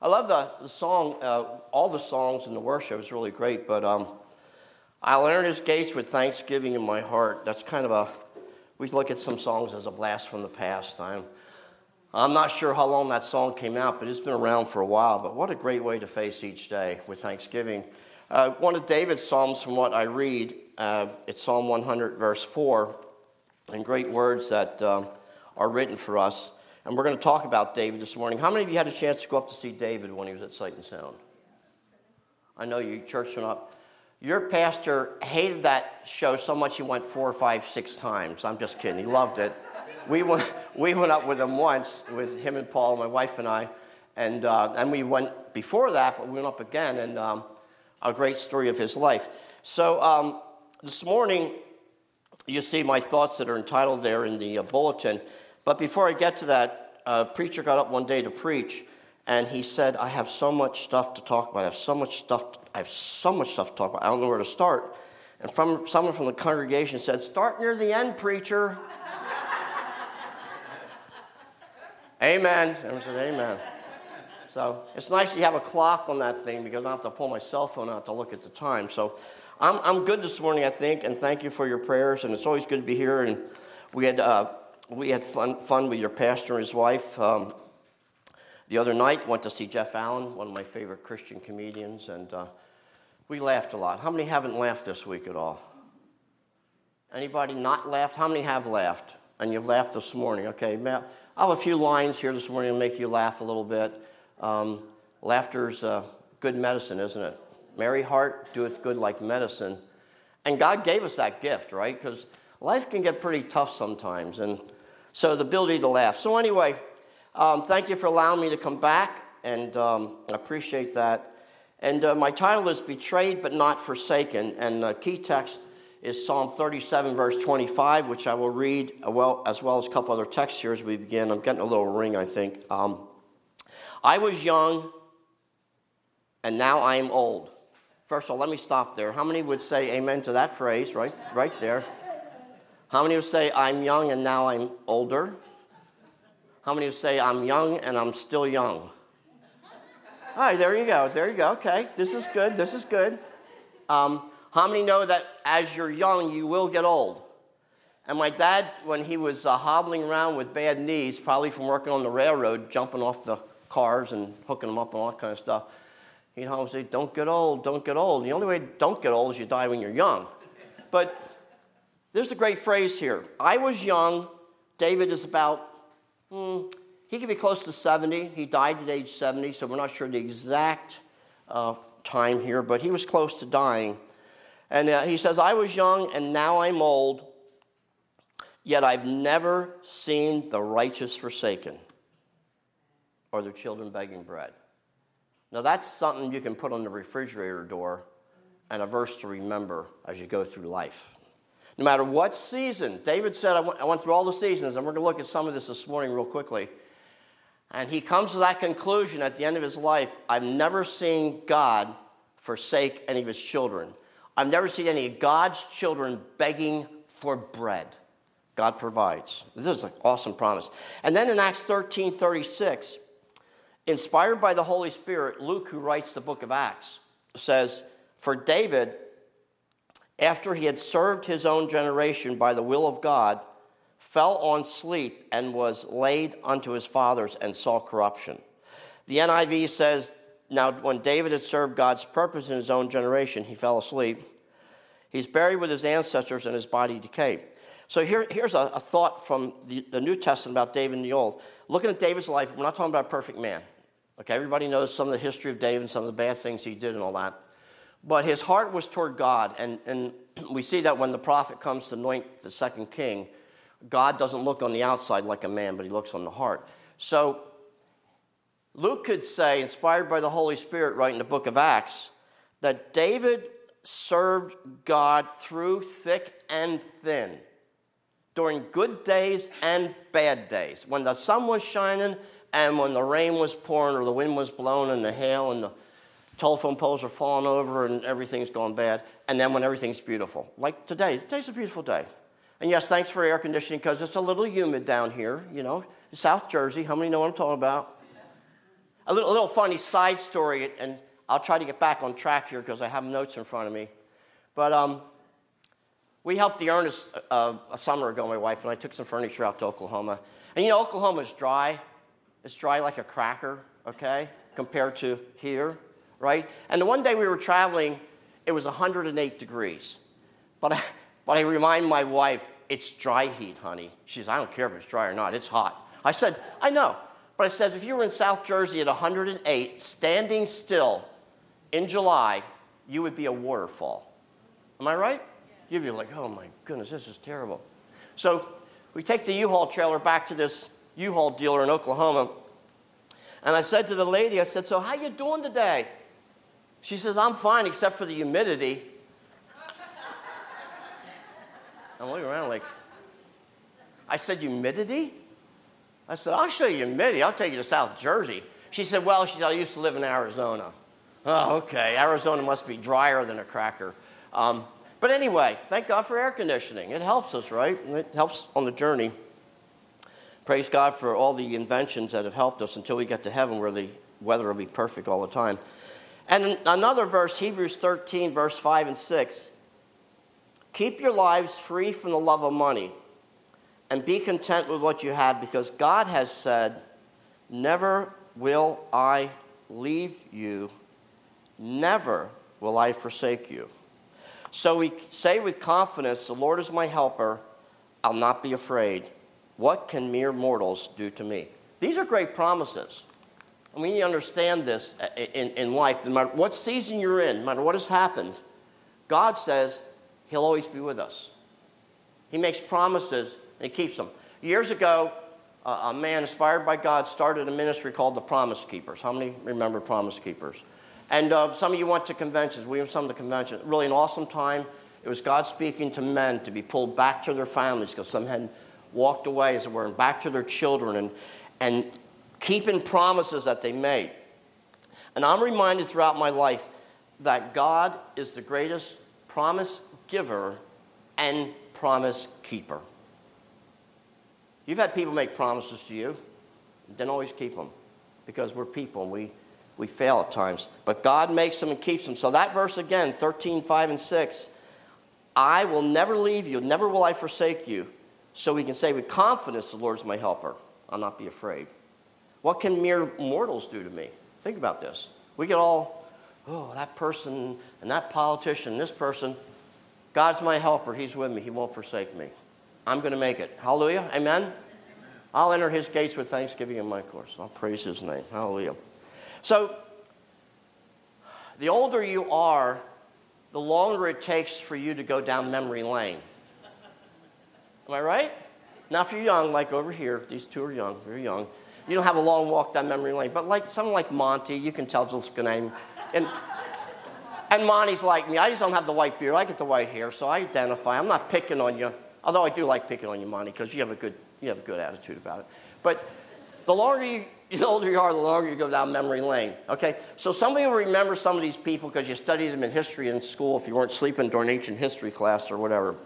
I love the, the song, uh, all the songs in the worship is really great, but um, I'll enter his gates with thanksgiving in my heart. That's kind of a, we look at some songs as a blast from the past. I'm, I'm not sure how long that song came out, but it's been around for a while. But what a great way to face each day with thanksgiving. Uh, one of David's Psalms, from what I read, uh, it's Psalm 100, verse 4, and great words that um, are written for us. And we're going to talk about David this morning. How many of you had a chance to go up to see David when he was at Sight and Sound? I know you church went up. Your pastor hated that show so much he went four, five, six times. I'm just kidding. He loved it. We went, we went up with him once, with him and Paul, my wife and I. And, uh, and we went before that, but we went up again, and um, a great story of his life. So um, this morning, you see my thoughts that are entitled there in the uh, bulletin. But before I get to that, a preacher got up one day to preach, and he said, I have so much stuff to talk about. I have so much stuff I have so much stuff to talk about. I don't know where to start. And from someone from the congregation said, Start near the end, preacher. amen. Everyone said, Amen. So it's nice you have a clock on that thing because I have to pull my cell phone out to look at the time. So I'm, I'm good this morning, I think, and thank you for your prayers. And it's always good to be here. And we had, uh, we had fun, fun with your pastor and his wife. Um, the other night, went to see Jeff Allen, one of my favorite Christian comedians, and uh, we laughed a lot. How many haven't laughed this week at all? Anybody not laughed? How many have laughed? And you've laughed this morning. Okay, I have a few lines here this morning to make you laugh a little bit. Um, laughter's uh, good medicine, isn't it? Merry heart doeth good like medicine. And God gave us that gift, right? Because life can get pretty tough sometimes. And so the ability to laugh. So, anyway, um, thank you for allowing me to come back, and um, I appreciate that. And uh, my title is Betrayed but Not Forsaken. And the key text is Psalm 37, verse 25, which I will read uh, well, as well as a couple other texts here as we begin. I'm getting a little ring, I think. Um, I was young, and now I am old. First of all, let me stop there. How many would say amen to that phrase right, right there? How many would say, I'm young and now I'm older? How many would say, I'm young and I'm still young? All right, there you go. There you go. Okay, this is good. This is good. Um, how many know that as you're young, you will get old? And my dad, when he was uh, hobbling around with bad knees, probably from working on the railroad, jumping off the cars and hooking them up and all that kind of stuff, he'd always say, Don't get old, don't get old. And the only way don't get old is you die when you're young. But there's a great phrase here. I was young. David is about hmm, he could be close to 70. He died at age 70, so we're not sure the exact uh, time here, but he was close to dying. And uh, he says, I was young and now I'm old, yet I've never seen the righteous forsaken or their children begging bread. Now, that's something you can put on the refrigerator door and a verse to remember as you go through life. No matter what season, David said, I went, I went through all the seasons, and we're going to look at some of this this morning, real quickly. And he comes to that conclusion at the end of his life I've never seen God forsake any of his children. I've never seen any of God's children begging for bread. God provides. This is an awesome promise. And then in Acts 13 36, inspired by the Holy Spirit, Luke, who writes the book of Acts, says, For David, after he had served his own generation by the will of God, fell on sleep and was laid unto his fathers and saw corruption. The NIV says, Now, when David had served God's purpose in his own generation, he fell asleep. He's buried with his ancestors and his body decayed. So here, here's a, a thought from the, the, New Testament about David in the Old. Looking at David's life, we're not talking about a perfect man. Okay, everybody knows some of the history of David and some of the bad things he did and all that. But his heart was toward God, and, and we see that when the prophet comes to anoint the second king, God doesn't look on the outside like a man, but he looks on the heart. So Luke could say, inspired by the Holy Spirit, right in the book of Acts, that David served God through thick and thin, during good days and bad days, when the sun was shining and when the rain was pouring or the wind was blowing and the hail and the telephone poles are falling over and everything's gone bad, and then when everything's beautiful. Like today, today's a beautiful day. And yes, thanks for air conditioning because it's a little humid down here, you know. South Jersey, how many know what I'm talking about? a little, a little funny side story, and I'll try to get back on track here because I have notes in front of me. But um, we helped the Ernest uh, a summer ago, my wife and I took some furniture out to Oklahoma. And you know, Oklahoma is dry. It's dry like a cracker, okay, compared to here, right? And the one day we were traveling, it was 108 degrees. But I, but I remind my wife, it's dry heat, honey. She says, I don't care if it's dry or not, it's hot. I said, I know. But I said, if you were in South Jersey at 108, standing still in July, you would be a waterfall. Am I right? You'd be like, oh my goodness, this is terrible. So we take the U-Haul trailer back to this U-Haul dealer in Oklahoma. And I said to the lady, I said, so how you doing today? She says, I'm fine except for the humidity. I'm looking around like, I said, humidity? I said, I'll show you humidity. I'll take you to South Jersey. She said, well, she said, I used to live in Arizona. Oh, okay. Arizona must be drier than a cracker. Um, but anyway, thank God for air conditioning. It helps us, right? It helps on the journey. Praise God for all the inventions that have helped us until we get to heaven where the weather will be perfect all the time. And another verse, Hebrews 13, verse 5 and 6. Keep your lives free from the love of money and be content with what you have because God has said, Never will I leave you, never will I forsake you. So we say with confidence, The Lord is my helper, I'll not be afraid. What can mere mortals do to me? These are great promises. And we need to understand this in, in life. No matter what season you're in, no matter what has happened, God says He'll always be with us. He makes promises and He keeps them. Years ago, a man inspired by God started a ministry called the Promise Keepers. How many remember Promise Keepers? And uh, some of you went to conventions. We went some of the conventions. Really an awesome time. It was God speaking to men to be pulled back to their families because some had walked away, as it were, and back to their children and, and keeping promises that they made. And I'm reminded throughout my life that God is the greatest promise giver and promise keeper. You've had people make promises to you, don't always keep them because we're people and we we fail at times. But God makes them and keeps them. So that verse again, 13, 5, and 6, I will never leave you, never will I forsake you. So we can say with confidence, the Lord is my helper. I'll not be afraid. What can mere mortals do to me? Think about this. We get all, oh, that person and that politician, this person. God's my helper. He's with me. He won't forsake me. I'm going to make it. Hallelujah. Amen. I'll enter his gates with thanksgiving in my course. I'll praise his name. Hallelujah. So, the older you are, the longer it takes for you to go down memory lane. Am I right? Now, if you're young, like over here, these two are young, very young, you don't have a long walk down memory lane. But like someone like Monty, you can tell just a name. And, and Monty's like me. I just don't have the white beard. I get the white hair, so I identify. I'm not picking on you, although I do like picking on you, Monty, because you have a good you have a good attitude about it. But the longer you, the older you are, the longer you go down memory lane. Okay? So somebody will remember some of these people because you studied them in history in school if you weren't sleeping during ancient history class or whatever.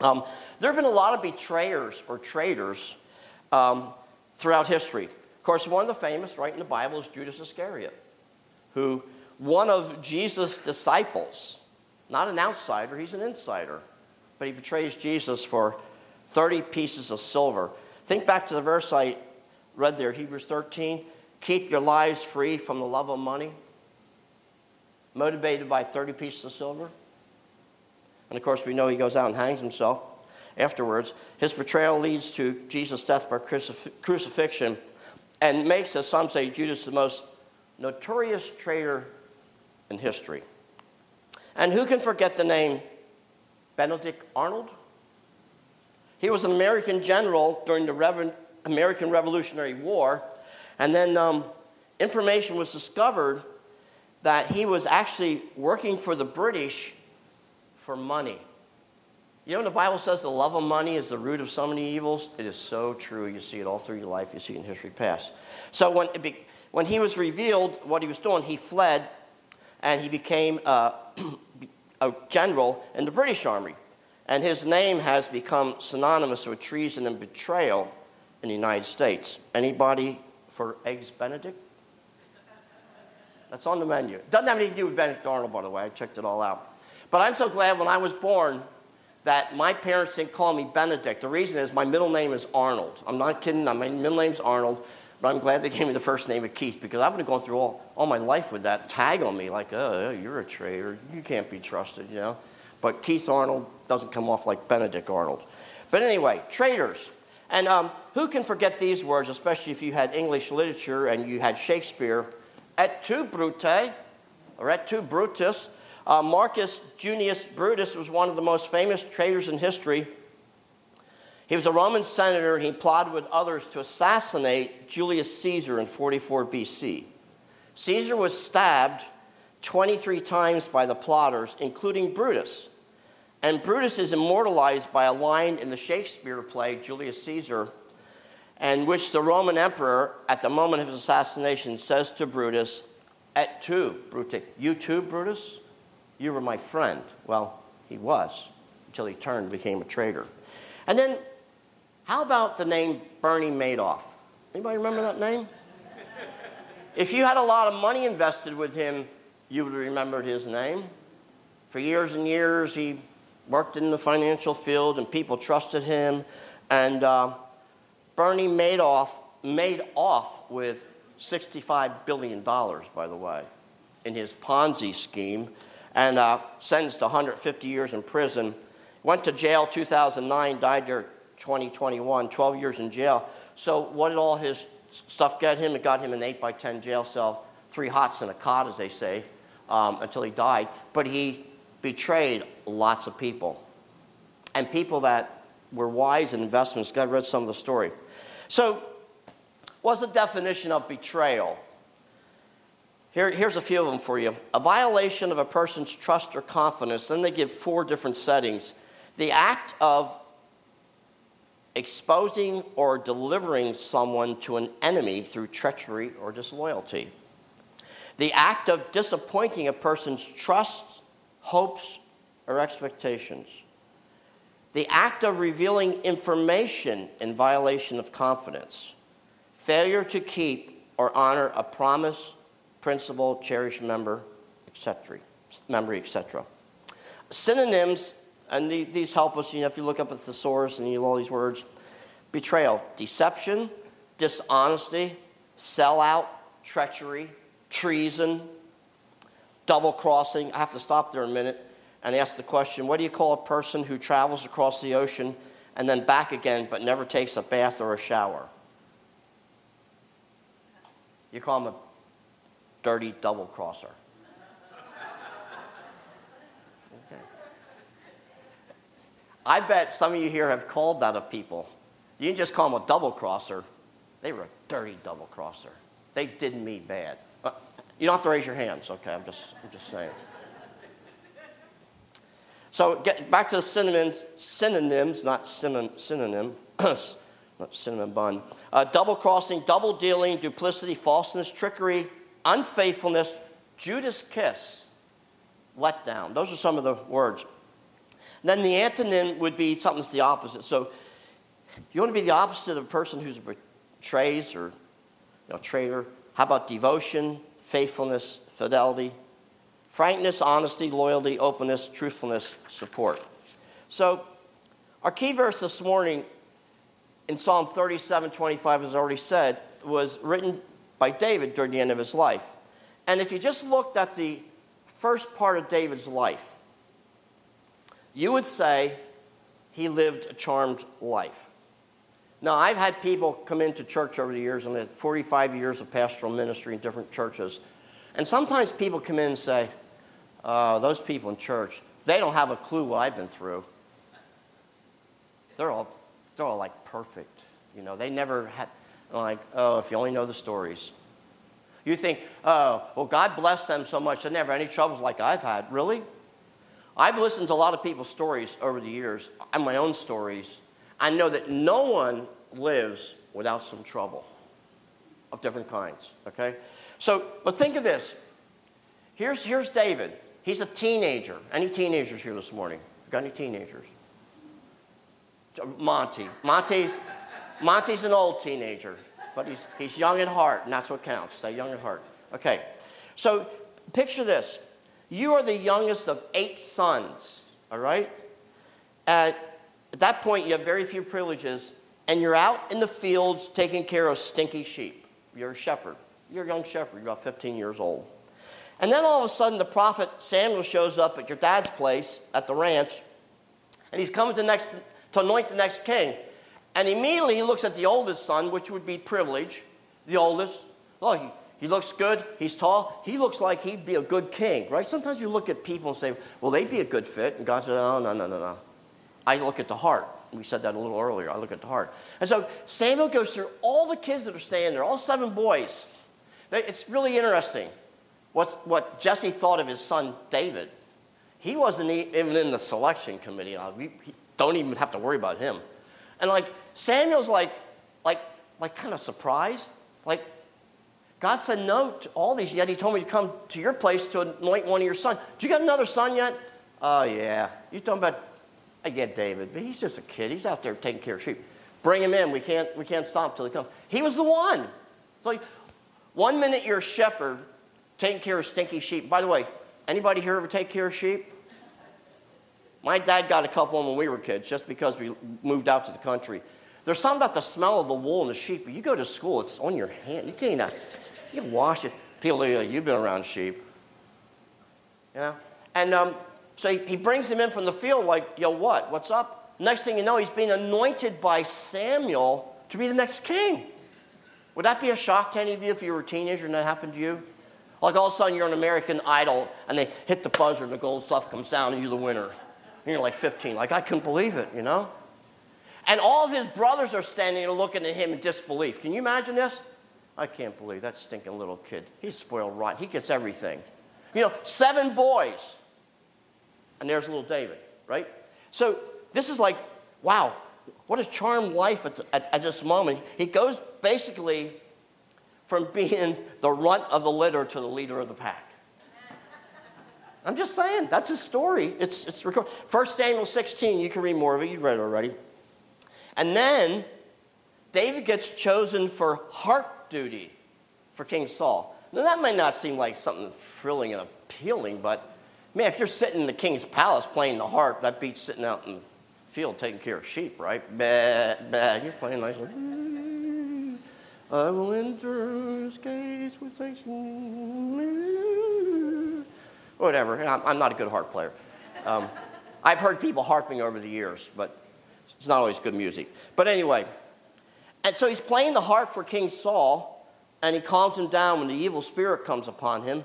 Um, there have been a lot of betrayers or traitors um, throughout history. Of course, one of the famous, right in the Bible, is Judas Iscariot, who, one of Jesus' disciples, not an outsider, he's an insider, but he betrays Jesus for 30 pieces of silver. Think back to the verse I read there, Hebrews 13. Keep your lives free from the love of money, motivated by 30 pieces of silver. And of course, we know he goes out and hangs himself afterwards. His betrayal leads to Jesus' death by crucif- crucifixion and makes, as some say, Judas the most notorious traitor in history. And who can forget the name Benedict Arnold? He was an American general during the American Revolutionary War. And then um, information was discovered that he was actually working for the British for money. You know, the Bible says the love of money is the root of so many evils. It is so true. You see it all through your life, you see it in history past. So when, be, when he was revealed what he was doing, he fled and he became uh, a general in the British Army. And his name has become synonymous with treason and betrayal in the United States. Anybody for Eggs Benedict? That's on the menu. Doesn't have anything to do with Benedict Arnold, by the way. I checked it all out. But I'm so glad when I was born that my parents didn't call me Benedict. The reason is my middle name is Arnold. I'm not kidding. My middle name's Arnold. But I'm glad they gave me the first name of Keith because I would have gone through all, all my life with that tag on me, like, oh, you're a traitor. You can't be trusted, you know. But Keith Arnold doesn't come off like Benedict Arnold. But anyway, traitors. And um, who can forget these words, especially if you had English literature and you had Shakespeare? Et tu, Brute, or et tu, Brutus. Uh, Marcus Junius Brutus was one of the most famous traitors in history. He was a Roman senator and he plotted with others to assassinate Julius Caesar in 44 BC. Caesar was stabbed 23 times by the plotters, including Brutus. And Brutus is immortalized by a line in the Shakespeare play, Julius Caesar, in which the Roman emperor, at the moment of his assassination, says to Brutus, Et tu, Brutus, you too, Brutus? You were my friend. Well, he was, until he turned and became a traitor. And then how about the name Bernie Madoff? Anybody remember that name? If you had a lot of money invested with him, you would have remembered his name. For years and years, he worked in the financial field and people trusted him. And uh, Bernie Madoff made off with $65 billion, by the way, in his Ponzi scheme and uh, sentenced to 150 years in prison. Went to jail 2009, died there 2021, 12 years in jail. So, what did all his stuff get him? It got him an 8 by 10 jail cell, three hots and a cot, as they say, um, until he died. But he betrayed lots of people and people that were wise in investments. God read some of the story. So, what's the definition of betrayal? Here, here's a few of them for you. A violation of a person's trust or confidence. Then they give four different settings. The act of exposing or delivering someone to an enemy through treachery or disloyalty. The act of disappointing a person's trust, hopes, or expectations. The act of revealing information in violation of confidence. Failure to keep or honor a promise, principle, cherished member, etc. Memory, etc. Synonyms and these help us, you know, if you look up at thesaurus and you know all these words betrayal, deception, dishonesty, sellout, treachery, treason, double crossing. I have to stop there a minute and ask the question what do you call a person who travels across the ocean and then back again but never takes a bath or a shower? You call him a dirty double crosser. Okay. I bet some of you here have called that of people. You didn't just call them a double crosser, they were a dirty double crosser. They did me bad. Uh, you don't have to raise your hands, okay? I'm just, I'm just saying. So get back to the synonyms, synonyms not synonym, synonym not cinnamon bun. Uh, double crossing, double dealing, duplicity, falseness, trickery, unfaithfulness, Judas kiss, letdown. Those are some of the words. Then the antonym would be something that's the opposite. So you want to be the opposite of a person who's a betrays or you know, traitor. How about devotion, faithfulness, fidelity, frankness, honesty, loyalty, openness, truthfulness, support? So our key verse this morning in Psalm 37 25, as I already said, was written by David during the end of his life. And if you just looked at the first part of David's life, you would say he lived a charmed life. Now, I've had people come into church over the years, and I had 45 years of pastoral ministry in different churches. And sometimes people come in and say, uh, Those people in church, they don't have a clue what I've been through. They're all, they're all like perfect. You know, they never had, like, oh, if you only know the stories. You think, oh, well, God bless them so much, they never had any troubles like I've had. Really? I've listened to a lot of people's stories over the years, and my own stories. I know that no one lives without some trouble of different kinds, okay? So, but think of this. Here's, here's David. He's a teenager. Any teenagers here this morning? Got any teenagers? Monty. Monty's, Monty's an old teenager, but he's, he's young at heart, and that's what counts. Stay young at heart. Okay. So picture this you are the youngest of eight sons, all right? At, at that point, you have very few privileges, and you're out in the fields taking care of stinky sheep. You're a shepherd. You're a young shepherd, you're about 15 years old. And then all of a sudden, the prophet Samuel shows up at your dad's place at the ranch, and he's coming to, next, to anoint the next king. And immediately he looks at the oldest son, which would be privilege, the oldest. Oh, he, he looks good, he's tall, he looks like he'd be a good king, right? Sometimes you look at people and say, well, they'd be a good fit. And God says, oh, no, no, no, no. I look at the heart. We said that a little earlier. I look at the heart. And so Samuel goes through all the kids that are staying there, all seven boys. It's really interesting what's, what Jesse thought of his son David. He wasn't even in the selection committee. Uh, we don't even have to worry about him. And like Samuel's like, like, like kind of surprised. Like, God said no to all these, yet He told me to come to your place to anoint one of your sons. Do you got another son yet? Oh, yeah. You're talking about, I get David, but he's just a kid. He's out there taking care of sheep. Bring him in. We can't, we can't stop till he comes. He was the one. It's like, one minute you're a shepherd taking care of stinky sheep. By the way, anybody here ever take care of sheep? My dad got a couple of them when we were kids, just because we moved out to the country. There's something about the smell of the wool and the sheep. You go to school, it's on your hand. You can't, you wash it. People, are like, you've been around sheep. You know? And um, so he, he brings him in from the field, like, yo, what? What's up? Next thing you know, he's being anointed by Samuel to be the next king. Would that be a shock to any of you if you were a teenager and that happened to you? Like all of a sudden you're an American Idol and they hit the buzzer and the gold stuff comes down and you're the winner. And you're like 15. Like, I couldn't believe it, you know? And all of his brothers are standing and looking at him in disbelief. Can you imagine this? I can't believe that stinking little kid. He's spoiled rotten. He gets everything. You know, seven boys. And there's little David, right? So this is like, wow, what a charmed life at, the, at, at this moment. He goes basically from being the runt of the litter to the leader of the pack. I'm just saying, that's his story. It's, it's recorded. 1 Samuel 16, you can read more of it, You've read it already. And then David gets chosen for harp duty for King Saul. Now, that might not seem like something thrilling and appealing, but man, if you're sitting in the king's palace playing the harp, that beats sitting out in the field taking care of sheep, right? Bah, bah, you're playing nicely. I will enter his gates with thanksgiving. Whatever. I'm, I'm not a good harp player. Um, I've heard people harping over the years, but it's not always good music. But anyway, and so he's playing the harp for King Saul, and he calms him down when the evil spirit comes upon him.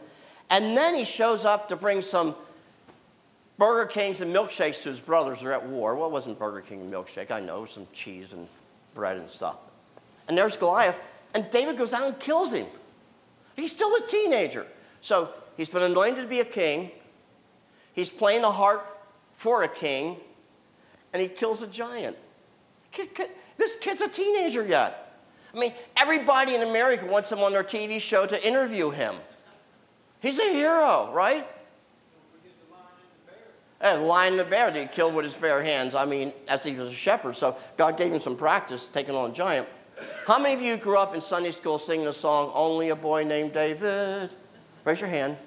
And then he shows up to bring some Burger Kings and milkshakes to his brothers. who are at war. Well, it wasn't Burger King and milkshake. I know, some cheese and bread and stuff. And there's Goliath, and David goes out and kills him. He's still a teenager. So he's been anointed to be a king. He's playing the harp for a king and he kills a giant. Kid, kid, this kid's a teenager yet. I mean, everybody in America wants him on their TV show to interview him. He's a hero, right? And lion the bear that he killed with his bare hands. I mean, as he was a shepherd. So God gave him some practice taking on a giant. How many of you grew up in Sunday school singing the song, Only a Boy Named David? Raise your hand.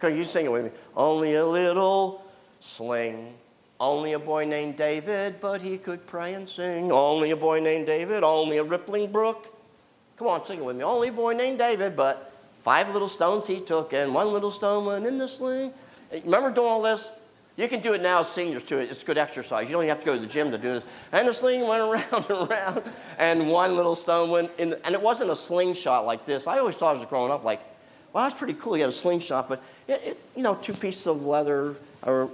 Can you sing it with me? Only a little sling only a boy named David, but he could pray and sing. Only a boy named David, only a rippling brook. Come on, sing it with me. Only a boy named David, but five little stones he took, and one little stone went in the sling. Remember doing all this? You can do it now as seniors too. It's good exercise. You don't even have to go to the gym to do this. And the sling went around and around, and one little stone went in. And it wasn't a slingshot like this. I always thought as growing up, like, well, that's pretty cool. You had a slingshot, but it, it, you know, two pieces of leather or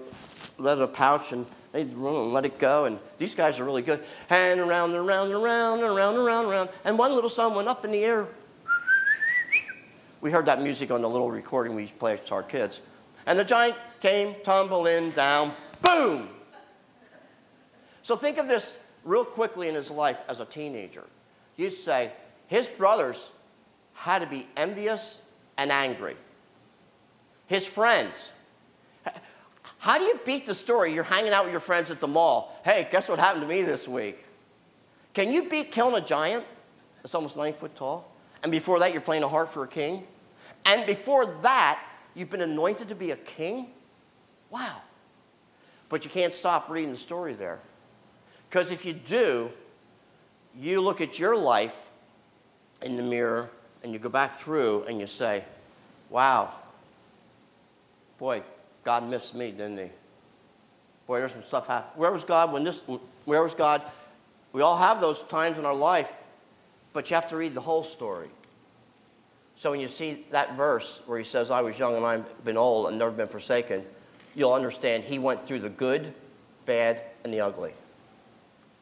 leather pouch and they'd let it go. And these guys are really good. And around and around and around and around and around and around. And one little stone went up in the air. We heard that music on the little recording we played to our kids. And the giant came tumbling down. Boom! So think of this real quickly in his life as a teenager. You'd say his brothers had to be envious and angry. His friends how do you beat the story? You're hanging out with your friends at the mall. Hey, guess what happened to me this week? Can you beat killing a giant that's almost nine foot tall? And before that, you're playing a harp for a king? And before that, you've been anointed to be a king? Wow. But you can't stop reading the story there. Because if you do, you look at your life in the mirror and you go back through and you say, wow, boy, God missed me, didn't he? Boy, there's some stuff happening. Where was God when this, where was God? We all have those times in our life, but you have to read the whole story. So when you see that verse where he says, I was young and I've been old and never been forsaken, you'll understand he went through the good, bad, and the ugly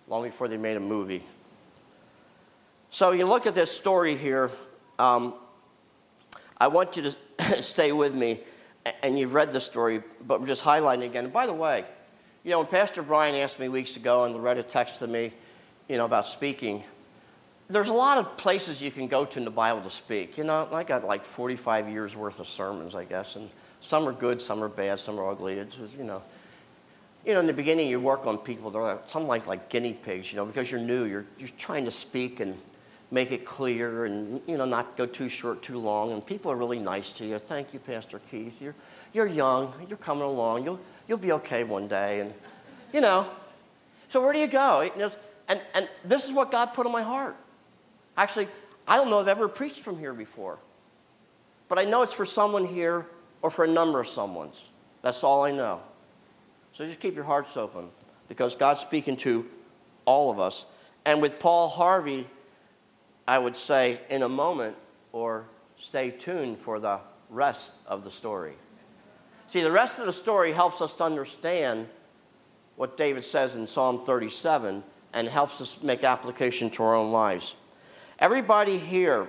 long before they made a movie. So you look at this story here. Um, I want you to stay with me, and you've read the story, but we're just highlighting again. And by the way, you know, when Pastor Brian asked me weeks ago and read a text to me, you know, about speaking, there's a lot of places you can go to in the Bible to speak. You know, I got like 45 years worth of sermons, I guess, and some are good, some are bad, some are ugly. It's just, you know. You know, in the beginning, you work on people. They're like, some like like guinea pigs. You know, because you're new, you're you're trying to speak and make it clear, and you know, not go too short, too long. And people are really nice to you. Thank you, Pastor Keith. You're you're young. You're coming along. You'll you'll be okay one day. And you know, so where do you go? And and this is what God put on my heart. Actually, I don't know if I've ever preached from here before, but I know it's for someone here or for a number of someone's That's all I know. So just keep your hearts open because God's speaking to all of us. And with Paul Harvey, I would say in a moment or stay tuned for the rest of the story. See, the rest of the story helps us to understand what David says in Psalm 37 and helps us make application to our own lives. Everybody here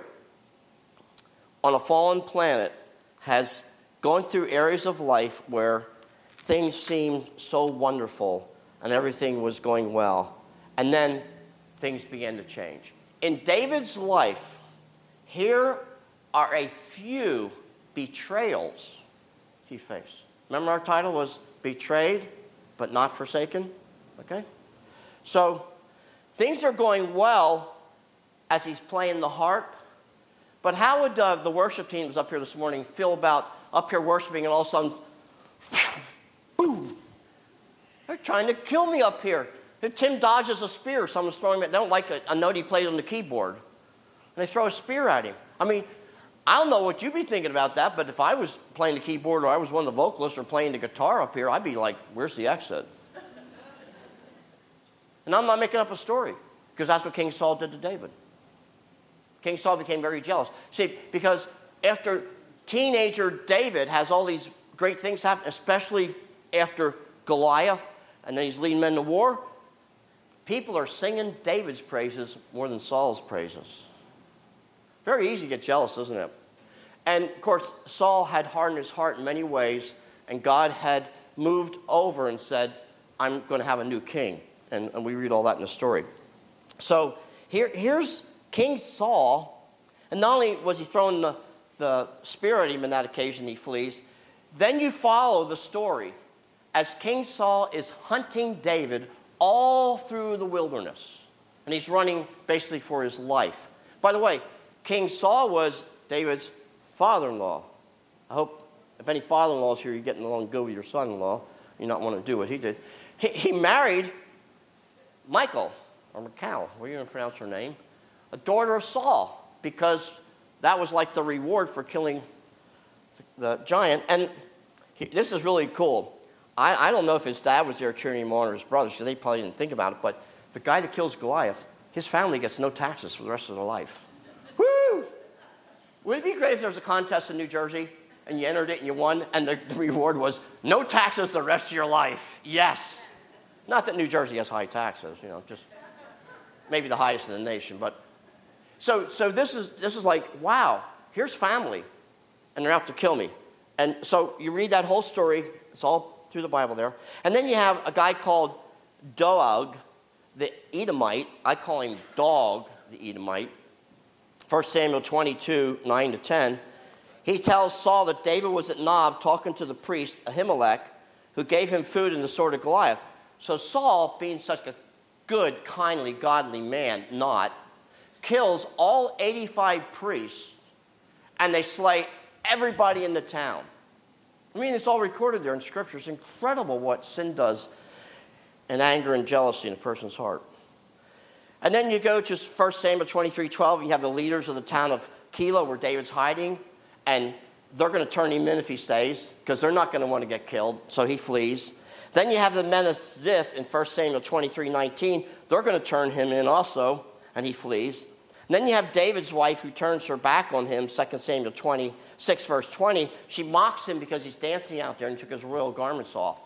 on a fallen planet has gone through areas of life where things seemed so wonderful and everything was going well. And then things began to change. In David's life, here are a few betrayals he faced. Remember, our title was Betrayed but Not Forsaken? Okay? So, things are going well as he's playing the harp. But how would uh, the worship teams up here this morning feel about up here worshiping and all of a sudden, boom, they're trying to kill me up here. Tim dodges a spear. Someone's throwing him. They don't like a, a note he played on the keyboard. And they throw a spear at him. I mean, I don't know what you'd be thinking about that, but if I was playing the keyboard or I was one of the vocalists or playing the guitar up here, I'd be like, where's the exit? and I'm not making up a story because that's what King Saul did to David. King Saul became very jealous. See, because after teenager David has all these great things happen, especially after Goliath, and then he's leading men to war, people are singing David's praises more than Saul's praises. Very easy to get jealous, isn't it? And of course, Saul had hardened his heart in many ways, and God had moved over and said, I'm going to have a new king. And, and we read all that in the story. So here, here's King Saul, and not only was he thrown the, the spear at him on that occasion, he flees, then you follow the story as King Saul is hunting David all through the wilderness. And he's running basically for his life. By the way, King Saul was David's father in law. I hope if any father in laws here, you're getting along good with your son in law. You're not want to do what he did. He, he married Michael, or Michal, are you going to pronounce her name? a daughter of Saul, because that was like the reward for killing the giant. And he, this is really cool. I, I, don't know if his dad was there cheering him on or his brothers, because they probably didn't think about it, but the guy that kills Goliath, his family gets no taxes for the rest of their life. Woo! Would it be great if there was a contest in New Jersey and you entered it and you won, and the, the reward was no taxes the rest of your life? Yes. Not that New Jersey has high taxes, you know, just maybe the highest in the nation, but so, so this, is, this is like, wow, here's family, and they're out to kill me. And so you read that whole story, it's all through the Bible there. And then you have a guy called Doeg, the Edomite. I call him Dog, the Edomite. 1 Samuel 22, 9 to 10. He tells Saul that David was at Nob talking to the priest, Ahimelech, who gave him food in the sword of Goliath. So Saul, being such a good, kindly, godly man, not, kills all 85 priests and they slay everybody in the town. I mean, it's all recorded there in Scripture. It's incredible what sin does in anger and jealousy in a person's heart. And then you go to 1 Samuel 23 12, you have the leaders of the town of Keilah where David's hiding, and they're going to turn him in if he stays because they're not going to want to get killed, so he flees. Then you have the men of Ziph in 1 Samuel 23 19, they're going to turn him in also, and he flees. And then you have David's wife who turns her back on him, 2 Samuel 26, verse 20. She mocks him because he's dancing out there and took his royal garments off.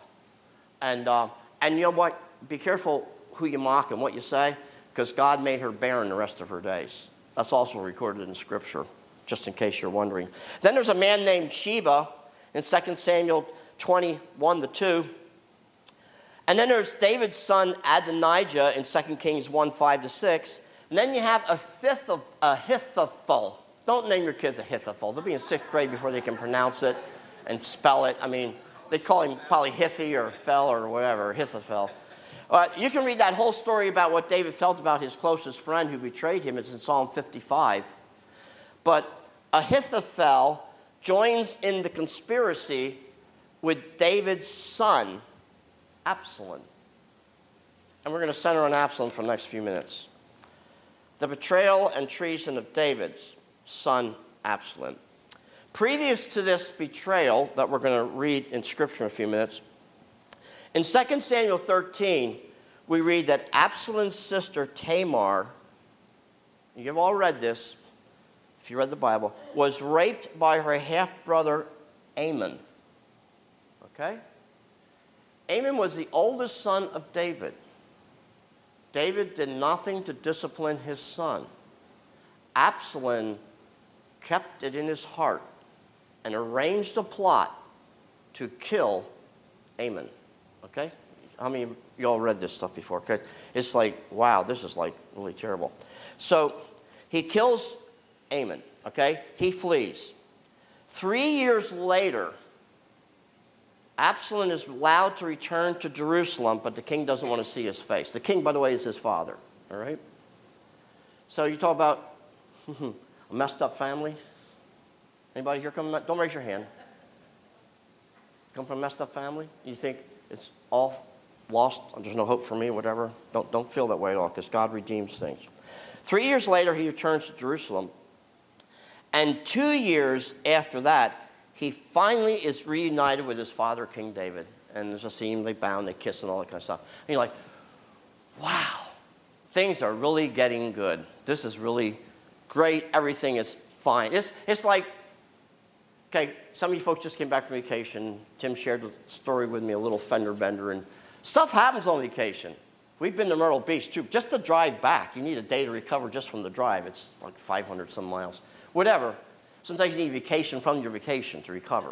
And, uh, and you know what? Be careful who you mock and what you say because God made her barren the rest of her days. That's also recorded in Scripture, just in case you're wondering. Then there's a man named Sheba in 2 Samuel 21 to 2. And then there's David's son Adonijah in 2 Kings 1 5 to 6. And then you have a fifth of Ahithophel. Don't name your kids Ahithophel. They'll be in sixth grade before they can pronounce it and spell it. I mean, they call him probably Hithi or Fell or whatever, Ahithophel. Uh, you can read that whole story about what David felt about his closest friend who betrayed him. It's in Psalm 55. But Ahithophel joins in the conspiracy with David's son, Absalom. And we're going to center on Absalom for the next few minutes. The betrayal and treason of David's son, Absalom. Previous to this betrayal that we're going to read in Scripture in a few minutes, in 2 Samuel 13, we read that Absalom's sister Tamar, you've all read this if you read the Bible, was raped by her half brother Amnon. Okay? Amnon was the oldest son of David. David did nothing to discipline his son. Absalom kept it in his heart and arranged a plot to kill Amnon. Okay? How many of you all read this stuff before? Okay? It's like, wow, this is like really terrible. So he kills Amnon. Okay? He flees. Three years later, Absalom is allowed to return to Jerusalem, but the king doesn't want to see his face. The king, by the way, is his father. All right? So you talk about a messed up family. Anybody here come? Don't raise your hand. Come from a messed up family? You think it's all lost? There's no hope for me, whatever. Don't, don't feel that way at all because God redeems things. Three years later, he returns to Jerusalem. And two years after that, he finally is reunited with his father, King David. And there's a scene, they bound, they kiss, and all that kind of stuff. And you're like, wow, things are really getting good. This is really great. Everything is fine. It's, it's like Okay, some of you folks just came back from vacation. Tim shared the story with me, a little fender bender, and stuff happens on vacation. We've been to Myrtle Beach too. Just to drive back, you need a day to recover just from the drive. It's like 500 some miles. Whatever. Sometimes you need vacation from your vacation to recover.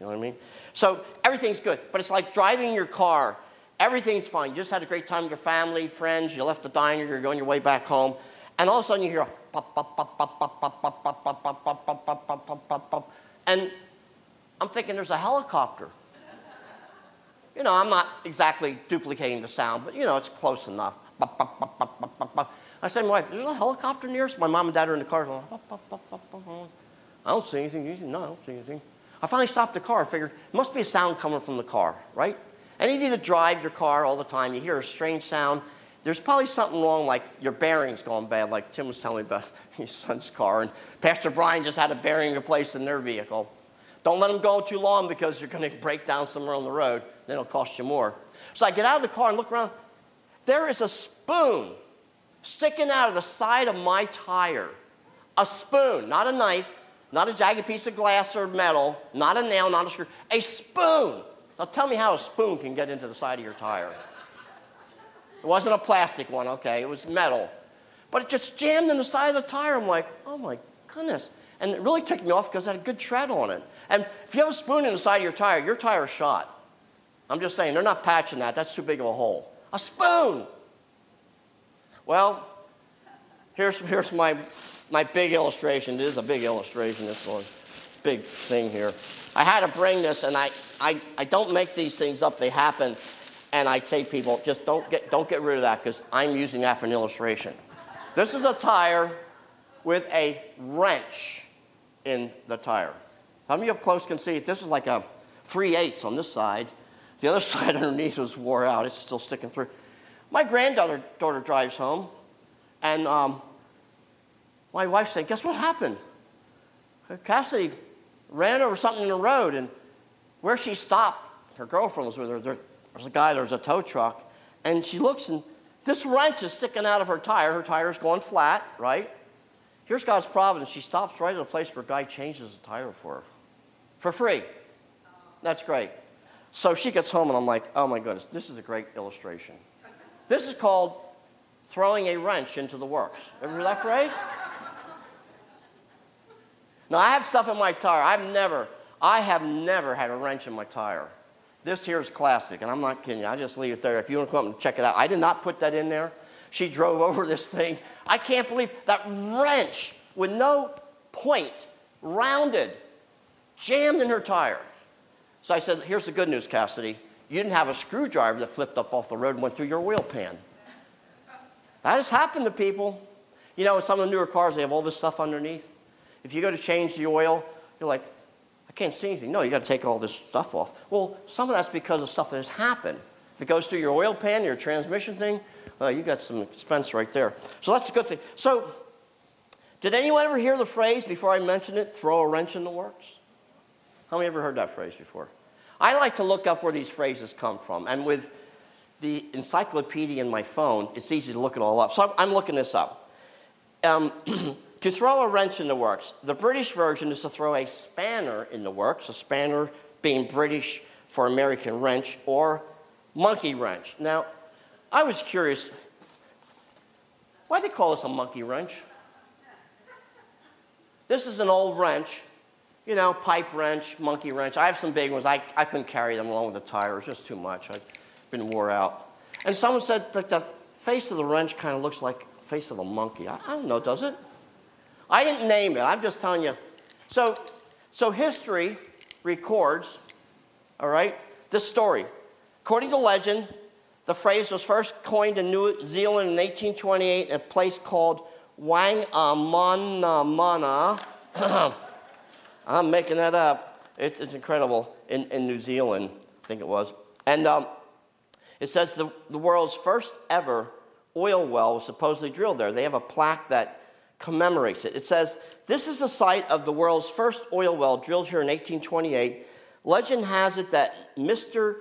You know what I mean? So everything's good, but it's like driving your car. Everything's fine. You just had a great time with your family, friends. You left the diner. You're going your way back home, and all of a sudden you hear a pop, pop, pop, pop, pop, pop, pop, pop, pop, pop, pop, pop, pop, pop, pop, pop. And I'm thinking there's a helicopter. You know, I'm not exactly duplicating the sound, but you know, it's close enough. I said to my wife, there's a helicopter near us? My mom and dad are in the car. I don't see anything. No, I don't see anything. I finally stopped the car. I figured it must be a sound coming from the car, right? Any of you that drive your car all the time, you hear a strange sound. There's probably something wrong, like your bearing's gone bad, like Tim was telling me about his son's car. And Pastor Brian just had a bearing replaced in their vehicle. Don't let them go too long because you're going to break down somewhere on the road. Then it'll cost you more. So I get out of the car and look around. There is a spoon sticking out of the side of my tire. A spoon, not a knife, not a jagged piece of glass or metal, not a nail, not a screw. A spoon. Now tell me how a spoon can get into the side of your tire. It wasn't a plastic one, okay, it was metal. But it just jammed in the side of the tire. I'm like, oh my goodness. And it really ticked me off because it had a good tread on it. And if you have a spoon in the side of your tire, your tire's shot. I'm just saying, they're not patching that. That's too big of a hole. A spoon! Well, here's, here's my, my big illustration. It is a big illustration, this one. Big thing here. I had to bring this, and I, I, I don't make these things up, they happen. And I say people, just don't get, don't get rid of that because I'm using that for an illustration. This is a tire with a wrench in the tire. Of you up close can see it. This is like a 3 eighths on this side. The other side underneath was wore out. It's still sticking through. My granddaughter daughter drives home, and um, my wife said, Guess what happened? Cassidy ran over something in the road, and where she stopped, her girlfriend was with her. There was a guy, there's a tow truck, and she looks, and this wrench is sticking out of her tire. Her tire's going flat, right? Here's God's providence. She stops right at a place where a guy changes the tire for her for free. That's great. So she gets home, and I'm like, oh my goodness, this is a great illustration. This is called throwing a wrench into the works. Ever heard that phrase? Now, I have stuff in my tire. I've never, I have never had a wrench in my tire. This here is classic, and I'm not kidding you. I just leave it there. If you want to come up and check it out, I did not put that in there. She drove over this thing. I can't believe that wrench with no point, rounded, jammed in her tire. So I said, Here's the good news, Cassidy. You didn't have a screwdriver that flipped up off the road and went through your wheel pan. That has happened to people. You know, in some of the newer cars, they have all this stuff underneath. If you go to change the oil, you're like, can't see anything. No, you got to take all this stuff off. Well, some of that's because of stuff that has happened. If it goes through your oil pan, your transmission thing, well, you got some expense right there. So that's a good thing. So, did anyone ever hear the phrase before I mentioned it, throw a wrench in the works? How many ever heard that phrase before? I like to look up where these phrases come from. And with the encyclopedia in my phone, it's easy to look it all up. So I'm, looking this up. Um, to throw a wrench in the works, the British version is to throw a spanner in the works, a spanner being British for American wrench, or monkey wrench. Now, I was curious why they call this a monkey wrench? This is an old wrench, you know, pipe wrench, monkey wrench. I have some big ones. I, I couldn't carry them along with the tire. It was just too much. I've been wore out. And someone said that the face of the wrench kind of looks like face of a monkey. I, I don't know, does it? I didn't name it. I'm just telling you. So, so history records, all right, this story. According to legend, the phrase was first coined in New Zealand in 1828 in a place called Wangamanamana. I'm making that up. It's, it's incredible. In, in New Zealand, I think it was. And um, it says the, the world's first ever oil well was supposedly drilled there. They have a plaque that commemorates it. It says, This is the site of the world's first oil well drilled here in 1828. Legend has it that Mr.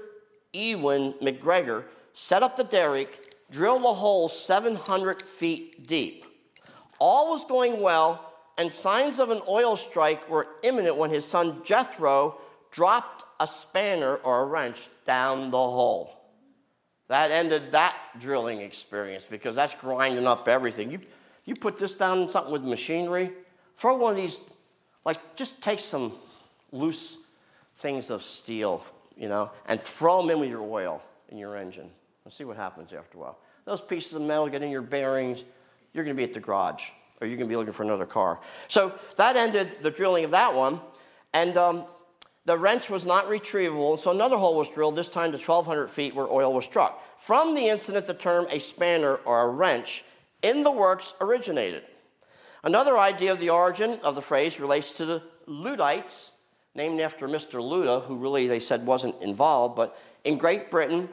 Ewan McGregor set up the derrick, drilled a hole 700 feet deep. All was going well, and signs of an oil strike were imminent when his son Jethro dropped a spanner or a wrench down the hole. That ended that drilling experience because that's grinding up everything. You, you put this down something with machinery, throw one of these, like just take some loose things of steel, you know, and throw them in with your oil in your engine and see what happens after a while. Those pieces of metal get in your bearings, you're going to be at the garage or you're going to be looking for another car. So that ended the drilling of that one. And um, the wrench was not retrievable, so another hole was drilled, this time to 1,200 feet where oil was struck. From the incident, the term a spanner or a wrench in the works originated. Another idea of the origin of the phrase relates to the Luddites, named after Mr. Luda, who really they said wasn't involved, but in Great Britain,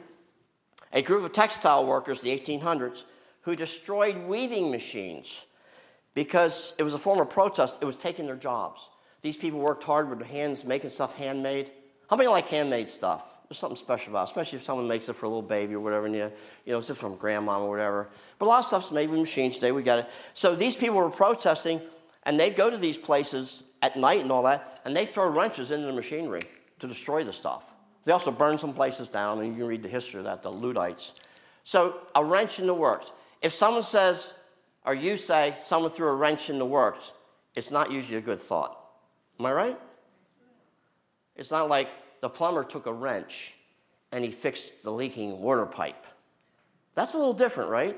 a group of textile workers, the 1800s, who destroyed weaving machines because it was a form of protest, it was taking their jobs. These people worked hard with their hands, making stuff handmade. How many like handmade stuff? There's something special about it, especially if someone makes it for a little baby or whatever, and you, you know, it's from grandma or whatever. But a lot of stuff's made with machines today. We got it. So these people were protesting, and they'd go to these places at night and all that, and they throw wrenches into the machinery to destroy the stuff. They also burn some places down, and you can read the history of that, the Luddites. So a wrench in the works. If someone says, or you say, someone threw a wrench in the works, it's not usually a good thought. Am I right? It's not like the plumber took a wrench and he fixed the leaking water pipe. That's a little different, right?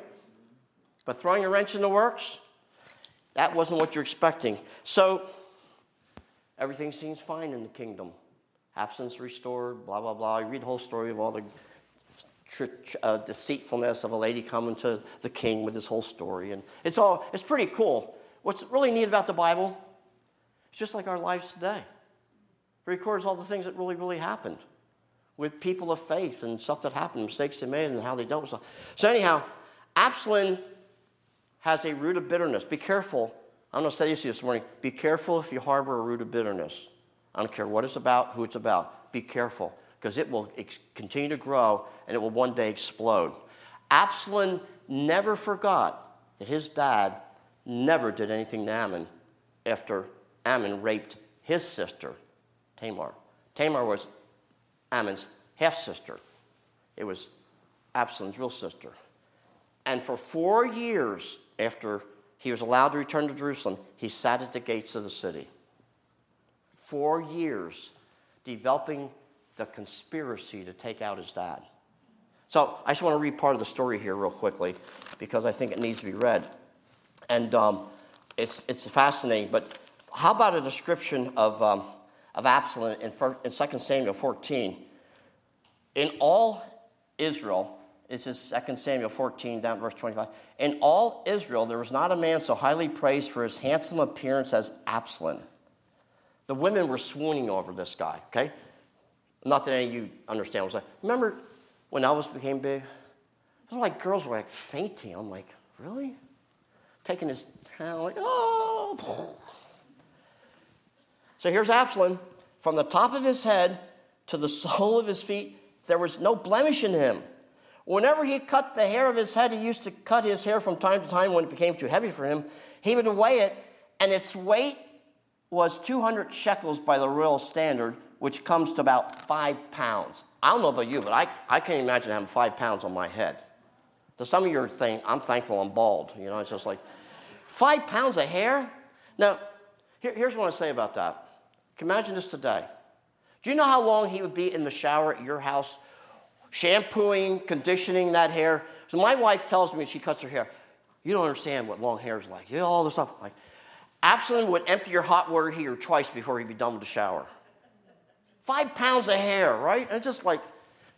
But throwing a wrench in the works, that wasn't what you're expecting. So everything seems fine in the kingdom. Absalom's restored, blah, blah, blah. You read the whole story of all the uh, deceitfulness of a lady coming to the king with this whole story. And it's all, it's pretty cool. What's really neat about the Bible, it's just like our lives today. Records all the things that really, really happened with people of faith and stuff that happened, mistakes they made, and how they dealt with stuff. So, anyhow, Absalom has a root of bitterness. Be careful. I'm going to say this to you this morning. Be careful if you harbor a root of bitterness. I don't care what it's about, who it's about. Be careful because it will ex- continue to grow and it will one day explode. Absalom never forgot that his dad never did anything to Amnon after Amnon raped his sister, Tamar. Tamar was Amnon's half sister, it was Absalom's real sister. And for four years after he was allowed to return to Jerusalem, he sat at the gates of the city. Four years developing the conspiracy to take out his dad. So I just want to read part of the story here, real quickly, because I think it needs to be read. And um, it's, it's fascinating. But how about a description of, um, of Absalom in, in 2 Samuel 14? In all Israel, this is 2 Samuel 14, down verse 25. In all Israel, there was not a man so highly praised for his handsome appearance as Absalom. The women were swooning over this guy, okay? Not that any of you understand what I'm saying. Remember when Elvis became big? It was like girls were like fainting. I'm like, really? Taking his hand, like, oh. So here's Absalom. From the top of his head to the sole of his feet, there was no blemish in him. Whenever he cut the hair of his head, he used to cut his hair from time to time when it became too heavy for him. He would weigh it, and its weight was 200 shekels by the royal standard, which comes to about five pounds. I don't know about you, but I, I can't imagine having five pounds on my head. To some of you think, I'm thankful I'm bald. You know, it's just like, five pounds of hair? Now, here, here's what I say about that. Can imagine this today. Do you know how long he would be in the shower at your house, shampooing, conditioning that hair? So my wife tells me she cuts her hair. You don't understand what long hair is like. You know, all this stuff. Like, Absalom would empty your hot water heater twice before he'd be done with the shower. Five pounds of hair, right? And just like,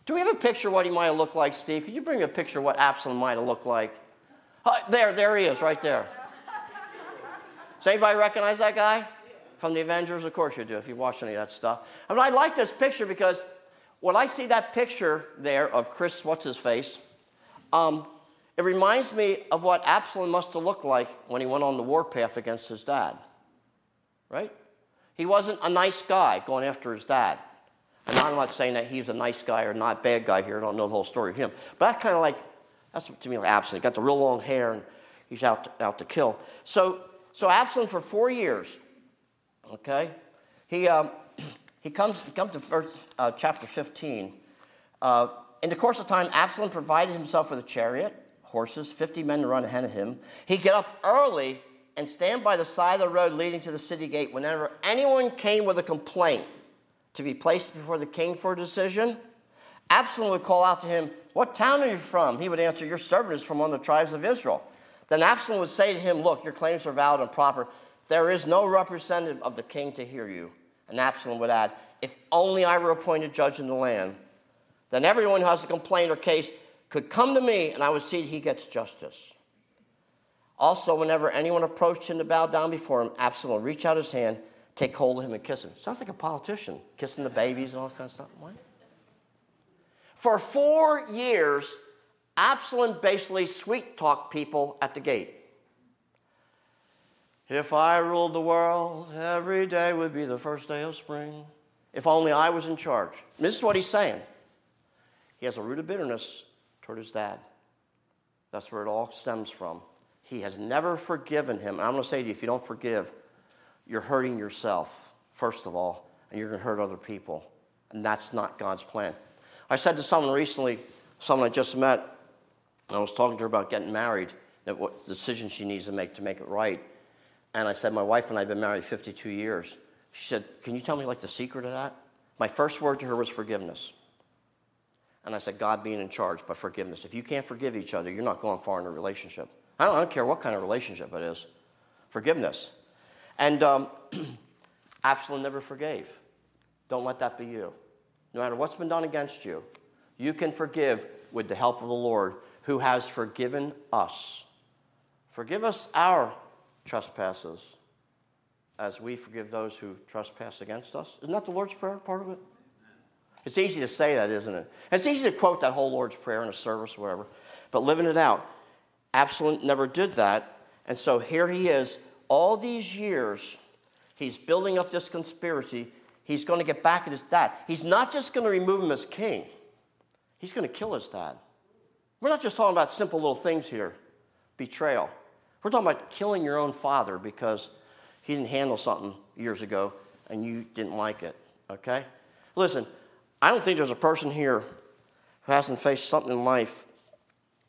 do we have a picture of what he might have looked like, Steve? Could you bring a picture of what Absalom might have looked like? Uh, there, there he is, right there. Does anybody recognize that guy? From the Avengers? Of course you do, if you watch any of that stuff. I mean, I like this picture because when I see that picture there of Chris, what's his face, um, it reminds me of what Absalom must have looked like when he went on the warpath against his dad. Right? He wasn't a nice guy going after his dad. And I'm not saying that he's a nice guy or not bad guy here. I don't know the whole story of him. But that's kind of like, that's to me like Absalom. He got the real long hair and he's out to, out to kill. So, so Absalom for four years, okay, he, um, he comes, he comes to first, uh, chapter 15. Uh, in the course of time, Absalom provided himself with a chariot, horses, 50 men to run ahead of him. He'd get up early and stand by the side of the road leading to the city gate whenever anyone came with a complaint to be placed before the king for a decision. Absalom would call out to him, What town are you from? He would answer, Your servant is from one of the tribes of Israel. Then Absalom would say to him, Look, your claims are valid and proper. There is no representative of the king to hear you. And Absalom would add, If only I were appointed judge in the land, then everyone who has a complaint or case could come to me and I would see he gets justice. Also, whenever anyone approached him to bow down before him, Absalom would reach out his hand, take hold of him, and kiss him. Sounds like a politician, kissing the babies and all that kind of stuff. What? For four years, Absalom basically sweet talked people at the gate. If I ruled the world, every day would be the first day of spring. If only I was in charge. And this is what he's saying. He has a root of bitterness toward his dad. That's where it all stems from. He has never forgiven him. And I'm going to say to you if you don't forgive, you're hurting yourself, first of all, and you're going to hurt other people. And that's not God's plan. I said to someone recently, someone I just met, I was talking to her about getting married, that what decision she needs to make to make it right. And I said, My wife and I have been married 52 years. She said, Can you tell me like the secret of that? My first word to her was forgiveness. And I said, God being in charge, but forgiveness. If you can't forgive each other, you're not going far in a relationship. I don't, I don't care what kind of relationship it is. Forgiveness. And um, Absalom never forgave. Don't let that be you. No matter what's been done against you, you can forgive with the help of the Lord who has forgiven us. Forgive us our trespasses as we forgive those who trespass against us. Isn't that the Lord's Prayer, part of it? It's easy to say that, isn't it? It's easy to quote that whole Lord's Prayer in a service or whatever, but living it out. Absalom never did that. And so here he is, all these years, he's building up this conspiracy. He's going to get back at his dad. He's not just going to remove him as king, he's going to kill his dad. We're not just talking about simple little things here betrayal. We're talking about killing your own father because he didn't handle something years ago and you didn't like it, okay? Listen, I don't think there's a person here who hasn't faced something in life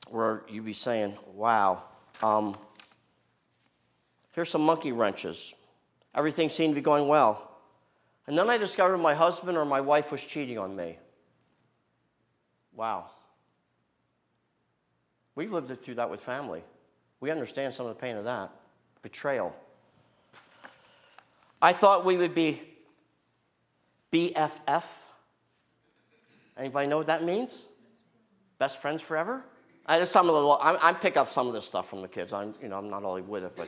where you'd be saying, wow, um, here's some monkey wrenches. Everything seemed to be going well. And then I discovered my husband or my wife was cheating on me. Wow. We've lived through that with family. We understand some of the pain of that betrayal. I thought we would be BFF. Anybody know what that means? Best friends forever? I, some of the, I, I pick up some of this stuff from the kids. I'm, you know, I'm not always with it, but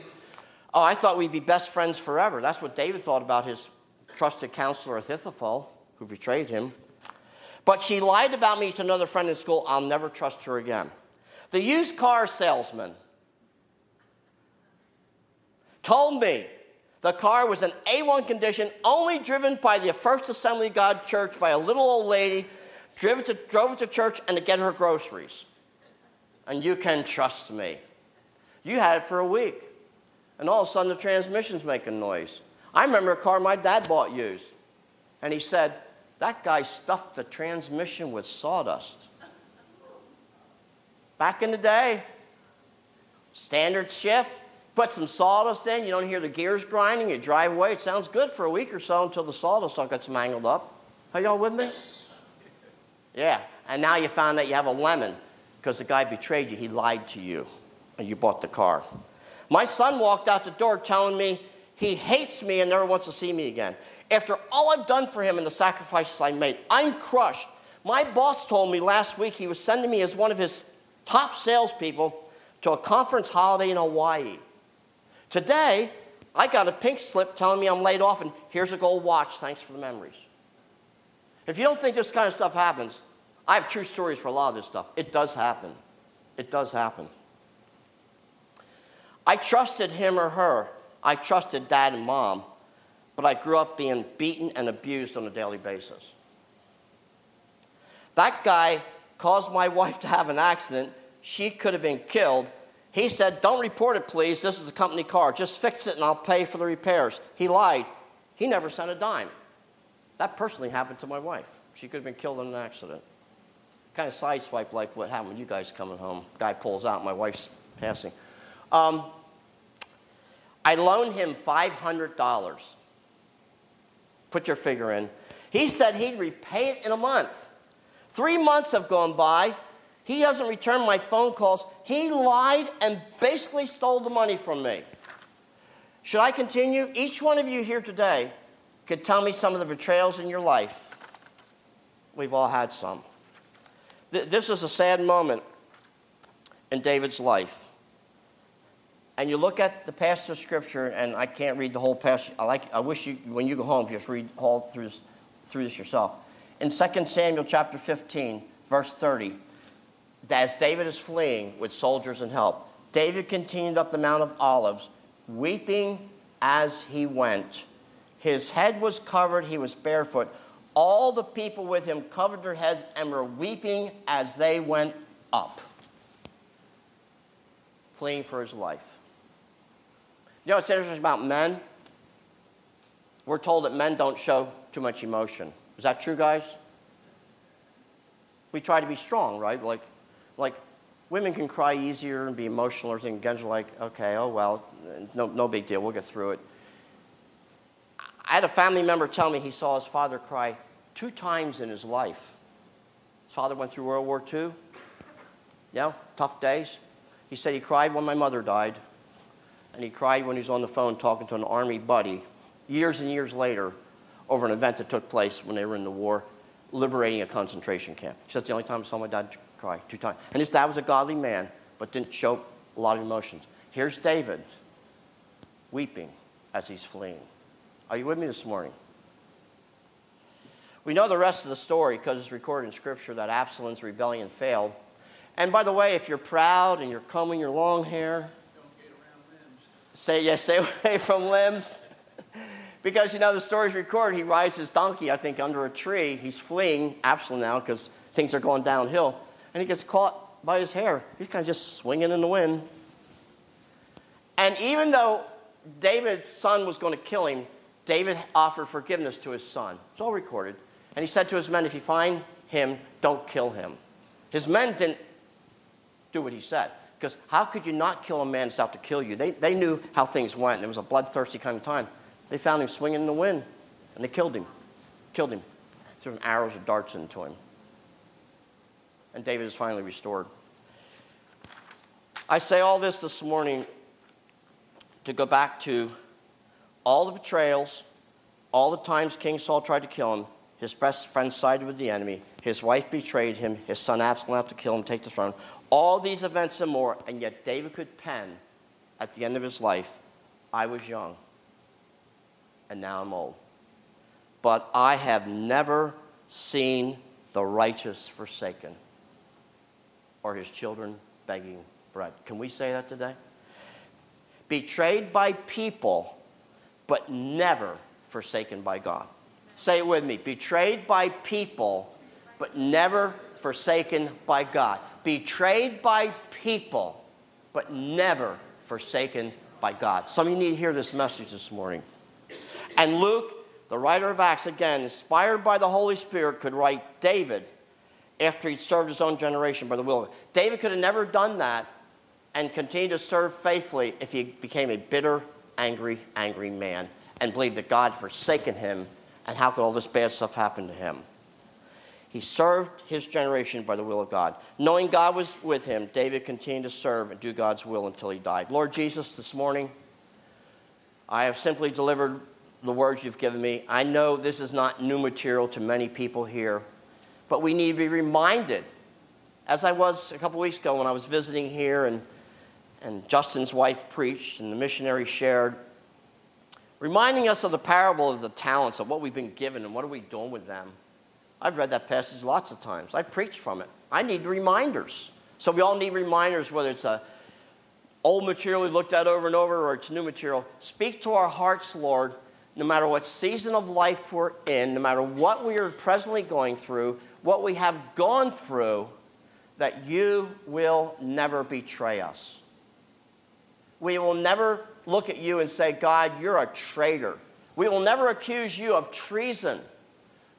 oh, I thought we'd be best friends forever. That's what David thought about his trusted counselor Ahithophel, who betrayed him. But she lied about me to another friend in school. I'll never trust her again. The used car salesman told me the car was in A1 condition, only driven by the First Assembly God Church by a little old lady, drove it to, drove it to church and to get her groceries. And you can trust me. You had it for a week, and all of a sudden the transmission's making noise. I remember a car my dad bought used, and he said, That guy stuffed the transmission with sawdust. Back in the day, standard shift, Put some sawdust in, you don't hear the gears grinding, you drive away. It sounds good for a week or so until the sawdust all gets mangled up. Are y'all with me? Yeah. And now you found that you have a lemon because the guy betrayed you. He lied to you and you bought the car. My son walked out the door telling me he hates me and never wants to see me again. After all I've done for him and the sacrifices I made, I'm crushed. My boss told me last week he was sending me as one of his top salespeople to a conference holiday in Hawaii. Today, I got a pink slip telling me I'm laid off, and here's a gold watch. Thanks for the memories. If you don't think this kind of stuff happens, I have true stories for a lot of this stuff. It does happen. It does happen. I trusted him or her. I trusted dad and mom, but I grew up being beaten and abused on a daily basis. That guy caused my wife to have an accident. She could have been killed he said, Don't report it, please. This is a company car. Just fix it and I'll pay for the repairs. He lied. He never sent a dime. That personally happened to my wife. She could have been killed in an accident. Kind of sideswipe like what happened with you guys coming home. Guy pulls out, my wife's passing. Um, I loaned him $500. Put your figure in. He said he'd repay it in a month. Three months have gone by. He hasn't returned my phone calls. He lied and basically stole the money from me. Should I continue? Each one of you here today could tell me some of the betrayals in your life. We've all had some. This is a sad moment in David's life. And you look at the passage of scripture, and I can't read the whole passage. I, like, I wish you, when you go home, just read all through this, through this yourself. In 2 Samuel chapter 15, verse 30, as David is fleeing with soldiers and help, David continued up the Mount of Olives, weeping as he went. His head was covered, he was barefoot. All the people with him covered their heads and were weeping as they went up, fleeing for his life. You know what's interesting about men? We're told that men don't show too much emotion. Is that true, guys? We try to be strong, right? Like, like women can cry easier and be emotional or things. Guys are like, okay, oh well, no, no big deal, we'll get through it. I had a family member tell me he saw his father cry two times in his life. His father went through World War II. Yeah, tough days. He said he cried when my mother died, and he cried when he was on the phone talking to an army buddy years and years later over an event that took place when they were in the war, liberating a concentration camp. He said, That's the only time I saw my dad cry two times. And his dad was a godly man, but didn't show a lot of emotions. Here's David weeping as he's fleeing. Are you with me this morning? We know the rest of the story because it's recorded in Scripture that Absalom's rebellion failed. And by the way, if you're proud and you're combing your long hair, say yes, stay away from limbs. because you know the story's recorded. He rides his donkey, I think, under a tree. He's fleeing Absalom now because things are going downhill, and he gets caught by his hair. He's kind of just swinging in the wind. And even though David's son was going to kill him, David offered forgiveness to his son. It's all recorded. And he said to his men, If you find him, don't kill him. His men didn't do what he said. Because how could you not kill a man that's out to kill you? They, they knew how things went. It was a bloodthirsty kind of time. They found him swinging in the wind, and they killed him. Killed him. Threw arrows or darts into him. And David is finally restored. I say all this this morning to go back to all the betrayals, all the times King Saul tried to kill him, his best friend sided with the enemy, his wife betrayed him, his son Absalom had to kill him, take the throne. All these events and more, and yet David could pen at the end of his life I was young, and now I'm old. But I have never seen the righteous forsaken or his children begging bread. Can we say that today? betrayed by people, but never forsaken by God. Say it with me betrayed by people, but never forsaken by God. Betrayed by people, but never forsaken by God. Some of you need to hear this message this morning. And Luke, the writer of Acts, again, inspired by the Holy Spirit, could write David after he'd served his own generation by the will of. David could have never done that and continue to serve faithfully if he became a bitter, angry, angry man and believed that God had forsaken him and how could all this bad stuff happen to him? He served his generation by the will of God. Knowing God was with him, David continued to serve and do God's will until he died. Lord Jesus, this morning, I have simply delivered the words you've given me. I know this is not new material to many people here, but we need to be reminded, as I was a couple weeks ago when I was visiting here and and Justin's wife preached, and the missionary shared, reminding us of the parable of the talents, of what we've been given and what are we doing with them. I've read that passage lots of times. I preached from it. I need reminders. So we all need reminders, whether it's a old material we looked at over and over or it's new material. Speak to our hearts, Lord, no matter what season of life we're in, no matter what we are presently going through, what we have gone through, that you will never betray us. We will never look at you and say, God, you're a traitor. We will never accuse you of treason.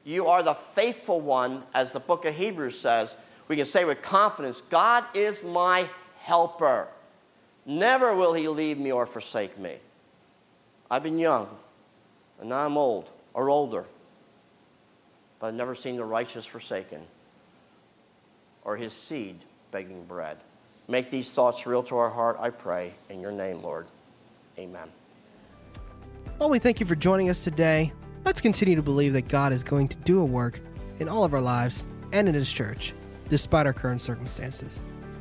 You are the faithful one, as the book of Hebrews says. We can say with confidence, God is my helper. Never will he leave me or forsake me. I've been young, and now I'm old or older, but I've never seen the righteous forsaken or his seed begging bread. Make these thoughts real to our heart, I pray. In your name, Lord. Amen. Well, we thank you for joining us today. Let's continue to believe that God is going to do a work in all of our lives and in His church, despite our current circumstances.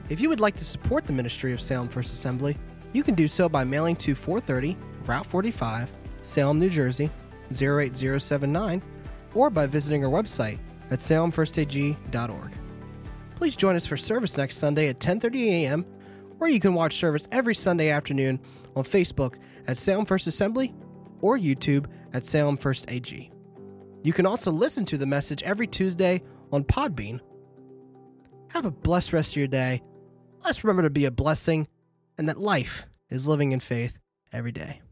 If you would like to support the ministry of Salem First Assembly, you can do so by mailing to 430 Route 45, Salem, New Jersey 08079, or by visiting our website at salemfirstag.org. Please join us for service next Sunday at 10:30 a.m. or you can watch service every Sunday afternoon on Facebook at Salem First Assembly or YouTube at Salem First AG. You can also listen to the message every Tuesday on Podbean. Have a blessed rest of your day. Let's remember to be a blessing and that life is living in faith every day.